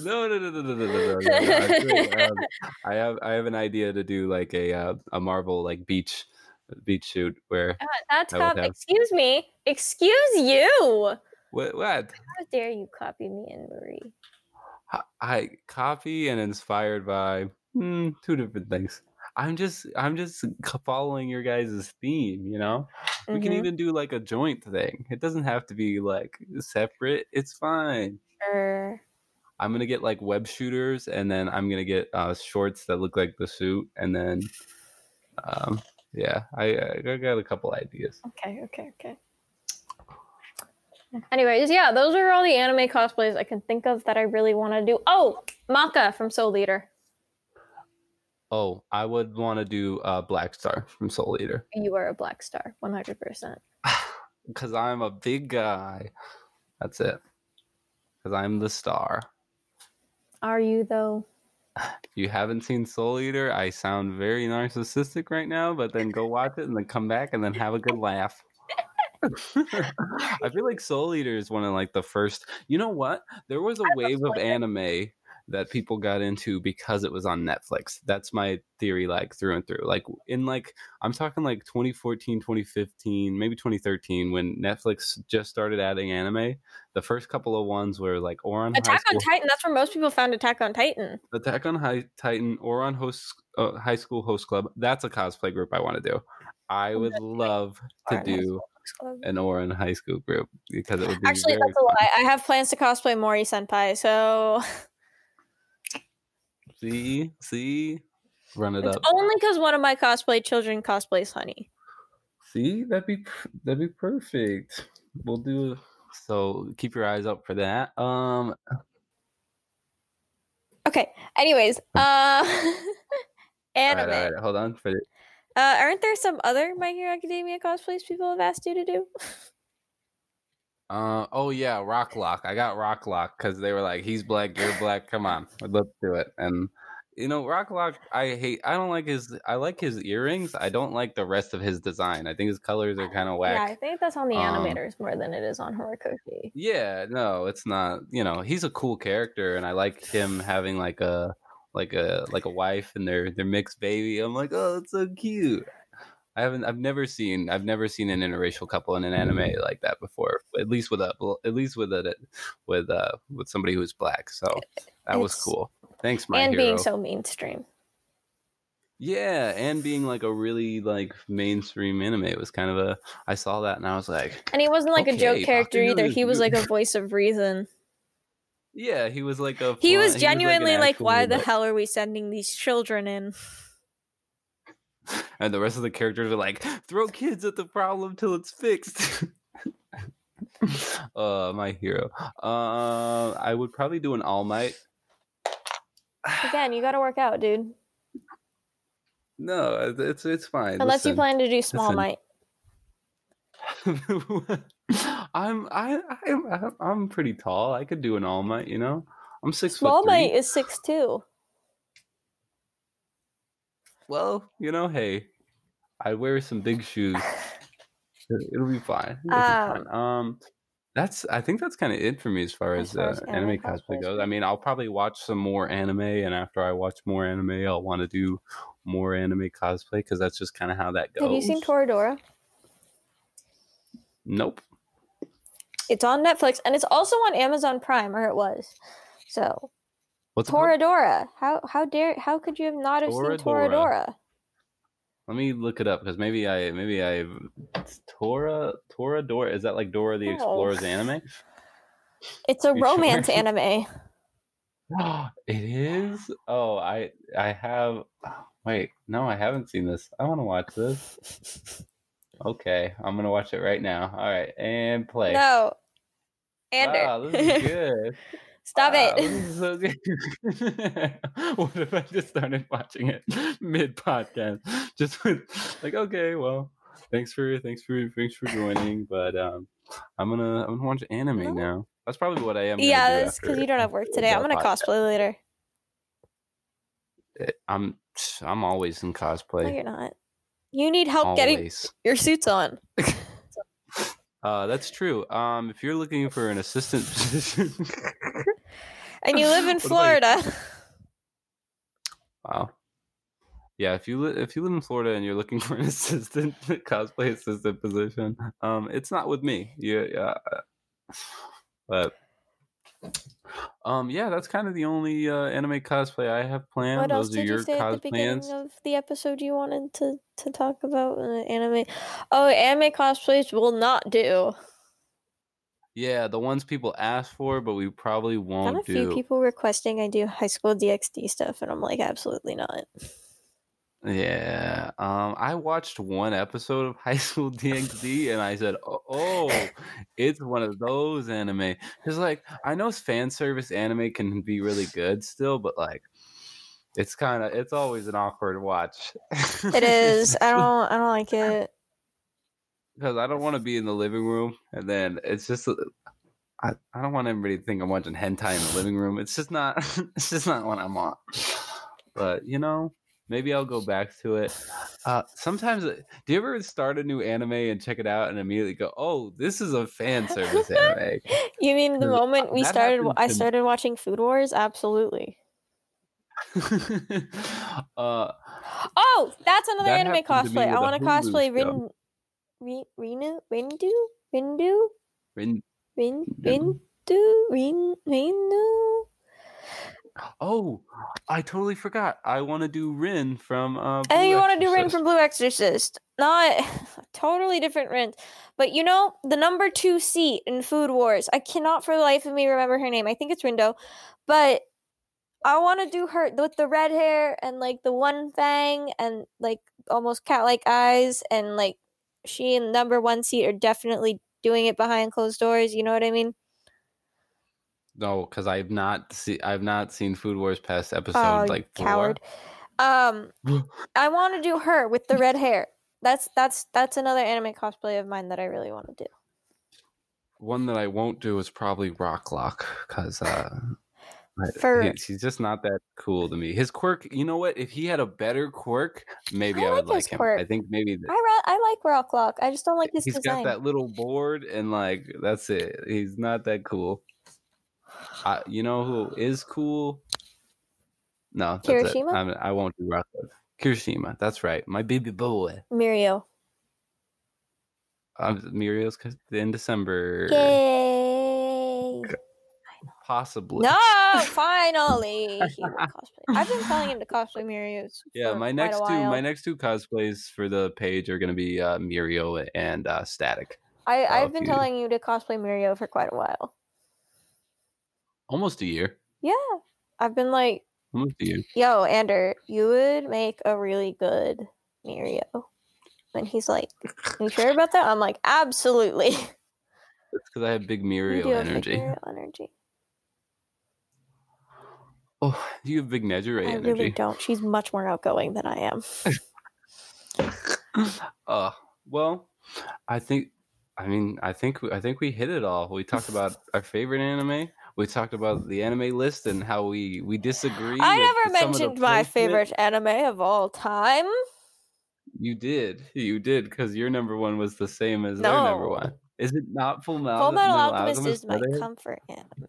no, no, no, no, no, no, no, no. Um, I have I have an idea to do like a uh, a Marvel like beach beach shoot where Uh, That's cop- have- Excuse me. Excuse you. what what How dare you copy me and Marie? I- I copy and inspired by hmm, two different things. I'm just I'm just following your guys' theme, you know. We can Mhm. even do like a joint thing. It doesn't have to be like separate. It's fine. Sure. I'm gonna get like web shooters, and then I'm gonna get uh, shorts that look like the suit, and then um, yeah, I, I got a couple ideas. Okay, okay, okay. Anyways, yeah, those are all the anime cosplays I can think of that I really want to do. Oh, Maka from Soul Eater. Oh, I would want to do uh, Black Star from Soul Eater You are a black star, 100%. because I'm a big guy. That's it. Because I'm the star. Are you, though? If you haven't seen Soul Eater, I sound very narcissistic right now, but then go watch it and then come back and then have a good laugh. I feel like Soul Eater is one of like the first. You know what? There was a wave of anime that people got into because it was on Netflix. That's my theory like through and through. Like in like I'm talking like 2014, 2015, maybe 2013 when Netflix just started adding anime. The first couple of ones were like Ouran Attack on Titan. That's where most people found Attack on Titan. Attack on High Titan, Ouran Host uh, High School Host Club. That's a cosplay group I want to do. I would love to do an Ouran High School group because it would be actually that's fun. a lie. I have plans to cosplay Mori Senpai, so see, see, run it it's up. Only because one of my cosplay children cosplays Honey. See, that'd be that'd be perfect. We'll do so. Keep your eyes out for that. Um. Okay. Anyways, uh, anime. All right, all right, hold on for it. Uh, aren't there some other My Hero Academia cosplays people have asked you to do? Uh oh yeah, Rock Lock. I got Rock Lock because they were like, "He's black, you're black. Come on, let's do it." And you know, Rock Lock. I hate. I don't like his. I like his earrings. I don't like the rest of his design. I think his colors are kind of whack. Yeah, I think that's on the um, animators more than it is on Horikoshi. Yeah, no, it's not. You know, he's a cool character, and I like him having like a like a like a wife and their their mixed baby. I'm like, oh, it's so cute. I haven't. I've never seen. I've never seen an interracial couple in an anime like that before. At least with a. At least with a. With uh. With somebody who's black. So that it's, was cool. Thanks, my and hero. being so mainstream. Yeah, and being like a really like mainstream anime. It was kind of a. I saw that and I was like. And he wasn't like okay, a joke character either. He was like a voice of reason. Yeah, he was like a. He was genuinely he was like, like "Why the hell are we sending these children in?" And the rest of the characters are like, throw kids at the problem till it's fixed. uh, my hero. Uh, I would probably do an All Might. Again, you got to work out, dude. No, it's it's fine. Unless listen, you plan to do Small listen. Might. I'm I I'm I'm pretty tall. I could do an All Might. You know, I'm six. Small Might is six two well, you know, hey, I wear some big shoes. It'll be fine. It'll um, be fine. um, that's I think that's kind of it for me as far as, as uh, anime, anime cosplay goes. I mean, I'll probably watch some more anime, and after I watch more anime, I'll want to do more anime cosplay because that's just kind of how that goes. Have you seen Toradora? Nope. It's on Netflix, and it's also on Amazon Prime, or it was. So What's Toradora? How how dare how could you have not have Toradora. seen Toradora? Let me look it up because maybe I maybe I Tora Toradora is that like Dora the oh. Explorer's anime? It's a romance sure? anime. it is. Oh, I I have. Wait, no, I haven't seen this. I want to watch this. Okay, I'm gonna watch it right now. All right, and play. No, Ander. Wow, this is good. Stop wow, it. What if I just started watching it mid podcast? Just with like, okay, well, thanks for thanks for thanks for joining, but um, I'm gonna I'm gonna watch anime no. now. That's probably what I am. Yeah, that's because you don't have work today. I'm gonna podcast. cosplay later. Eh, I'm I'm always in cosplay. No, you're not. You need help always. getting your suits on. Uh, that's true. Um, if you're looking for an assistant position, and you live in Florida. Wow. Yeah, if you li- if you live in Florida and you're looking for an assistant cosplay assistant position, um, it's not with me. Yeah, yeah. But um, yeah, that's kind of the only uh, anime cosplay I have planned. What Those else did you say at the beginning plans. of the episode you wanted to to talk about uh, anime? Oh, anime cosplays will not do. Yeah, the ones people ask for, but we probably won't Got a few people requesting I do high school DxD stuff, and I'm like, absolutely not. Yeah, um, I watched one episode of High School DxD, and I said, "Oh, oh it's one of those anime." Because, like, I know fan service anime can be really good still, but like, it's kind of it's always an awkward watch. it is. I don't. I don't like it because I don't want to be in the living room and then it's just uh, I, I don't want everybody to think I'm watching hentai in the living room. It's just not it's just not what I want. But you know, maybe I'll go back to it. Uh, sometimes, uh, do you ever start a new anime and check it out and immediately go, "Oh, this is a fan service anime"? You mean the Uh, moment we that started? I me. started watching Food Wars. Absolutely. uh, Oh, that's another That anime happened to me cosplay. I want to cosplay. Rin, Rin, Rinu, Rindu, Rindu, Rin- Rin, Rin- Rindu, Rin, oh, I totally forgot. I want to do Rin from. Uh, And you want to do Rin from Blue Exorcist. Not totally different Rin. But you know, the number two seat in Food Wars, I cannot for the life of me remember her name. I think it's Rindo. But I want to do her with the red hair and like the one fang and like almost cat like eyes. And like she and number one seat are definitely doing it behind closed doors. You know what I mean? No, because I've not see I've not seen Food Wars past episode Oh, like four. coward. Um, I want to do her with the red hair. That's that's that's another anime cosplay of mine that I really want to do. One that I won't do is probably Rock Lock because uh, For- he- he's just not that cool to me. His quirk, you know what? If he had a better quirk, maybe I I, would like him. quirk. I think maybe th- I ra- I like Rock Clock. I just don't like his he's design. got that little board and like that's it. He's not that cool. I, you know who is cool? No. Kirishima? I'm, I won't do Rocklock. Kirishima, that's right. My baby boy. Mirio. Um, Mirio's in December. Yay! Possibly. No, finally he will cosplay. I've been telling him to cosplay Mirio. Yeah, my next two my next two cosplays for the page are gonna be uh, Mirio and uh, Static. I Oh, I've been you- telling you to cosplay Mirio for quite a while. Almost a year. Yeah, I've been like, Almost a year. "Yo, Ander, you would make a really good Mirio." And he's like, "You sure about that?" I'm like, "Absolutely." It's because I have big big energy. Mirio energy. Oh, you have big Nejire I energy. really don't. She's much more outgoing than I am. uh, well, I think. I mean, I think I think we hit it all. We talked about our favorite anime. We talked about the anime list and how we we disagree. I with never some of the mentioned my favorite anime of all time. You did. You did because your number one was the same as their number one. Is it not Full Metal, Full Metal Metal Alchemist is my comfort anime.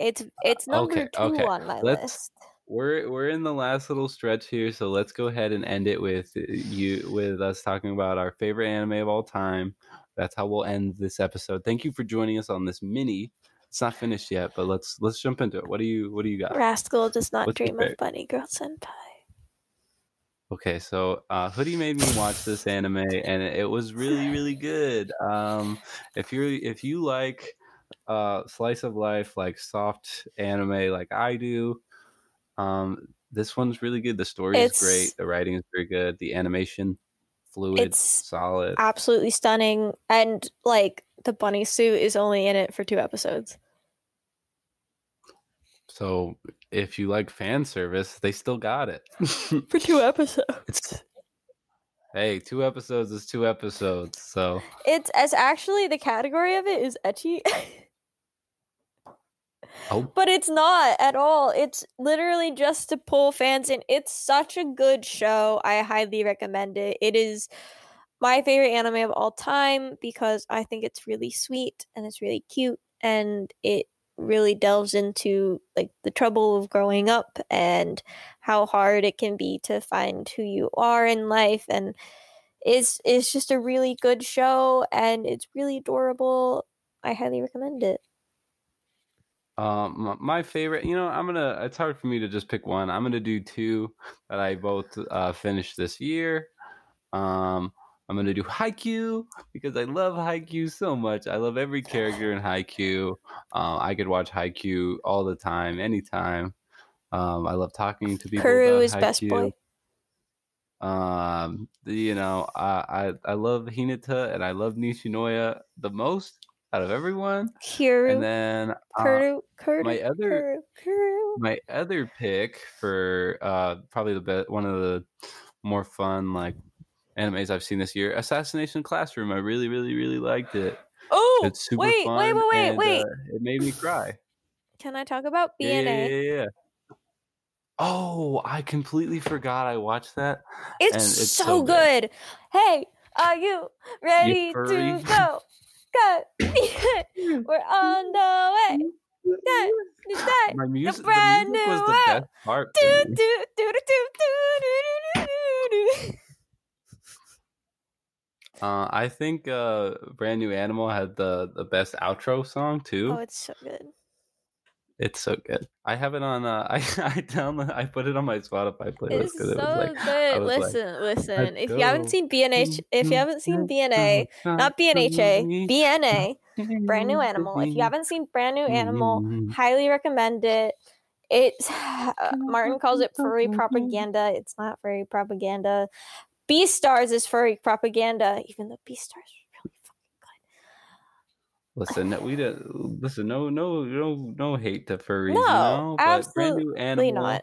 It's it's number okay, two okay. on my Let's- list. We're we're in the last little stretch here, so let's go ahead and end it with uh, you with us talking about our favorite anime of all time. That's how we'll end this episode. Thank you for joining us on this mini. It's not finished yet, but let's let's jump into it. What do you what do you got? Rascal does not What's dream of? Bunny Girl Senpai. Okay, so uh, Hoodie made me watch this anime, and it was really, really good. Um, if you're if you like uh, slice of life, like soft anime, like I do, um, this one's really good. The story It's- is great. The writing is very good. The animation, fluid, It's solid. Absolutely stunning, and like the bunny suit is only in it for two episodes. So if you like fan service, they still got it. For two episodes. it's hey, two episodes is two episodes. So It's as actually the category of it is ecchi. oh, But it's not at all. It's literally just to pull fans in. It's such a good show. I highly recommend it. It is my favorite anime of all time because I think it's really sweet and it's really cute and it really delves into like the trouble of growing up and how hard it can be to find who you are in life and it's it's just a really good show and it's really adorable. I highly recommend it. Um, my, favorite, you know, I'm gonna. It's hard for me to just pick one. I'm gonna do two that I both uh, finished this year. Um, I'm gonna do Haikyuu because I love Haikyuu so much. I love every character in Haikyuu. Um, I could watch Haikyuu all the time, anytime. Um, I love talking to people. Kuroo about is best Haikyuu. boy. Um, you know, I, I I love Hinata and I love Nishinoya the most out of everyone. Kuroo. And then uh, Kuroo, Kuroo, my other- Kuroo. my other pick for uh probably the best one of the more fun like animes I've seen this year, Assassination Classroom. I really, really, really liked it. Oh, It's super wait, fun. wait, wait, wait, and, wait. uh, it made me cry. Can I talk about BNA? yeah, yeah, yeah. Oh, I completely forgot I watched that. It's, And it's so, so good. good. Hey, are you ready to go? Go. We're on the way. That. My music, the brand music was the best part. Do, for do, me. do, do, do, do, do, do, do, do. Uh, I think uh, Brand New Animal had the the best outro song too. Oh, it's so good. It's so good. I have it on. Uh, I I download. I put it on my Spotify playlist It's because so it was like. good. was like, listen, listen. "Let's If you haven't seen BNH, if you haven't seen BNA, not BNHA, BNA, Brand New Animal. If you haven't seen Brand New Animal, highly recommend it. It's uh, Martin calls it furry propaganda. It's not furry propaganda. Beastars is furry propaganda, even though Beastars is really fucking good. Listen, we did. Listen, no, no, no, no hate to furries. No, you know, but Brand New. Animal not.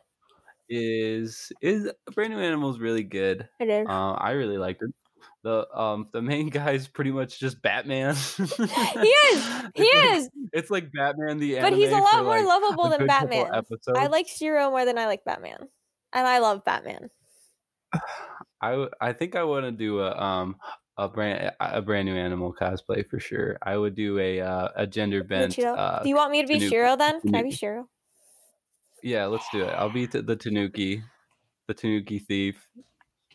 is is Brand New Animal is really good. It is. Uh, I really liked it. The um the main guy is pretty much just Batman. He is. He is. It's like Batman the But he's a lot more like, lovable than Batman. I like Shiro more than I like Batman. And I love Batman. I I think I want to do a um a brand a brand new animal cosplay for sure. I would do a uh, a gender bent. Uh, Do you want me to be Tanuki- Shiro then? Can I be Shiro? yeah, let's do it. I'll be t- the Tanuki, the Tanuki thief.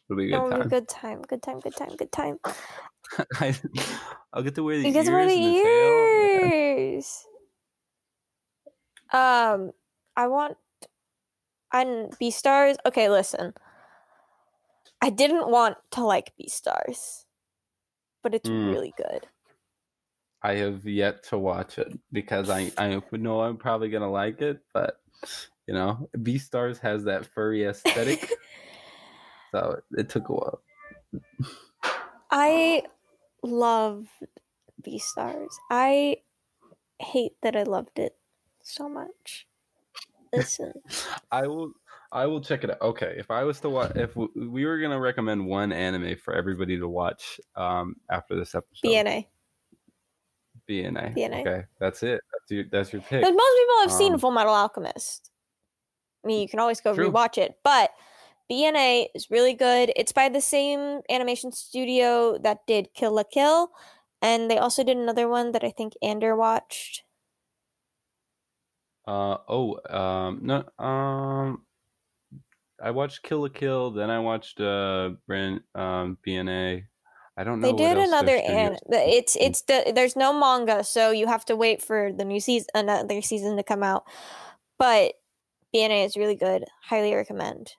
It'll be a good time. time. Good time. Good time. Good time. Good time. I, I'll get to wear the You get ears to wear the and the ears. Um, I want and Beastars. Okay, listen. I didn't want to like Beastars, but it's Mm. really good. I have yet to watch it because I I know I'm probably gonna like it, but you know, Beastars has that furry aesthetic, so it took a while. I love Beastars. I hate that I loved it so much. Listen, I will I will check it out. Okay, if I was to watch, if we were gonna recommend one anime for everybody to watch, um, after this episode, BNA. BNA. BNA. Okay, that's it. That's your that's your pick. Because most people have seen Um, Full Metal Alchemist. I mean, you can always go True. rewatch it, but BNA is really good. It's by the same animation studio that did Kill la Kill, and they also did another one that I think Ander watched. Uh oh, um, no, um, I watched Kill la Kill, then I watched uh brand um BNA. I don't know. They what did another it's it's the there's no manga, so you have to wait for the new season another season to come out. But BNA is really good. Highly recommend.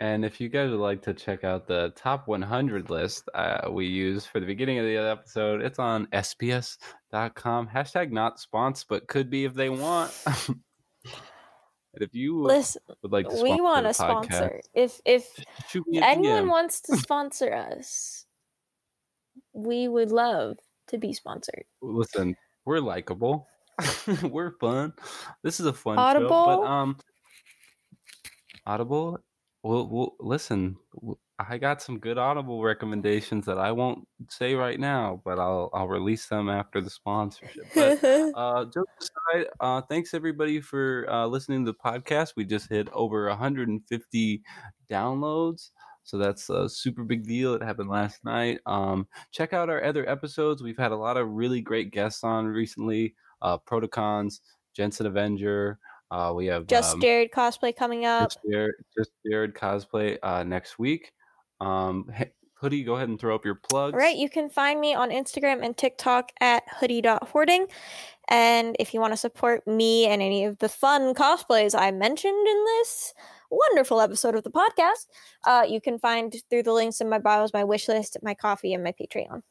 And if you guys would like to check out the top 100 list uh, we use for the beginning of the episode, it's on sbs.com. Hashtag not sponsor, but could be if they want. and if you Listen, would like to we want a sponsor. If if shoot me a anyone DM. wants to sponsor us, we would love to be sponsored. Listen, we're likable. we're fun. This is a fun show. But um, Audible. Well, well, listen. I got some good Audible recommendations that I won't say right now, but I'll I'll release them after the sponsorship. But uh, aside, uh, thanks everybody for uh, listening to the podcast. We just hit over 150 downloads, so that's a super big deal. It happened last night. Um, check out our other episodes. We've had a lot of really great guests on recently. Uh, Protocons, Jensen Avenger. Uh, we have Just um, Jared cosplay coming up. just Jared, just Jared cosplay uh, next week. Um, hey, Hoodie, go ahead and throw up your plugs. All right, you can find me on Instagram and TikTok at hoodie.hoarding. And if you want to support me and any of the fun cosplays I mentioned in this wonderful episode of the podcast, uh, you can find through the links in my bios my wish list, my Ko-fi, and my Patreon.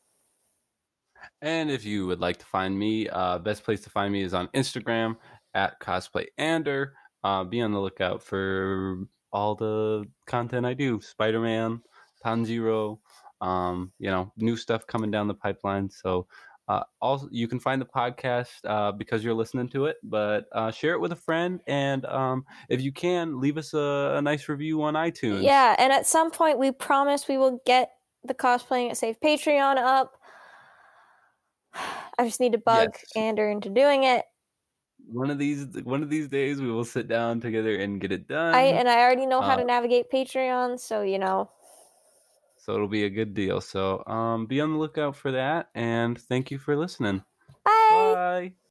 And if you would like to find me, uh, best place to find me is on Instagram at cosplayander. Uh, be on the lookout for all the content I do. Spider Man, Tanjiro, um, you know, new stuff coming down the pipeline. So uh, also you can find the podcast uh, because you're listening to it, but uh, share it with a friend, and um, if you can, leave us a, a nice review on iTunes. Yeah, and at some point we promise we will get the Cosplaying it Safe Patreon up. I just need to bug Yes. Ander into doing it. One of these one of these days we will sit down together and get it done. I and I already know how Uh, to navigate Patreon, so you know. so it'll be a good deal. So um, be on the lookout for that, and thank you for listening. Bye. Bye.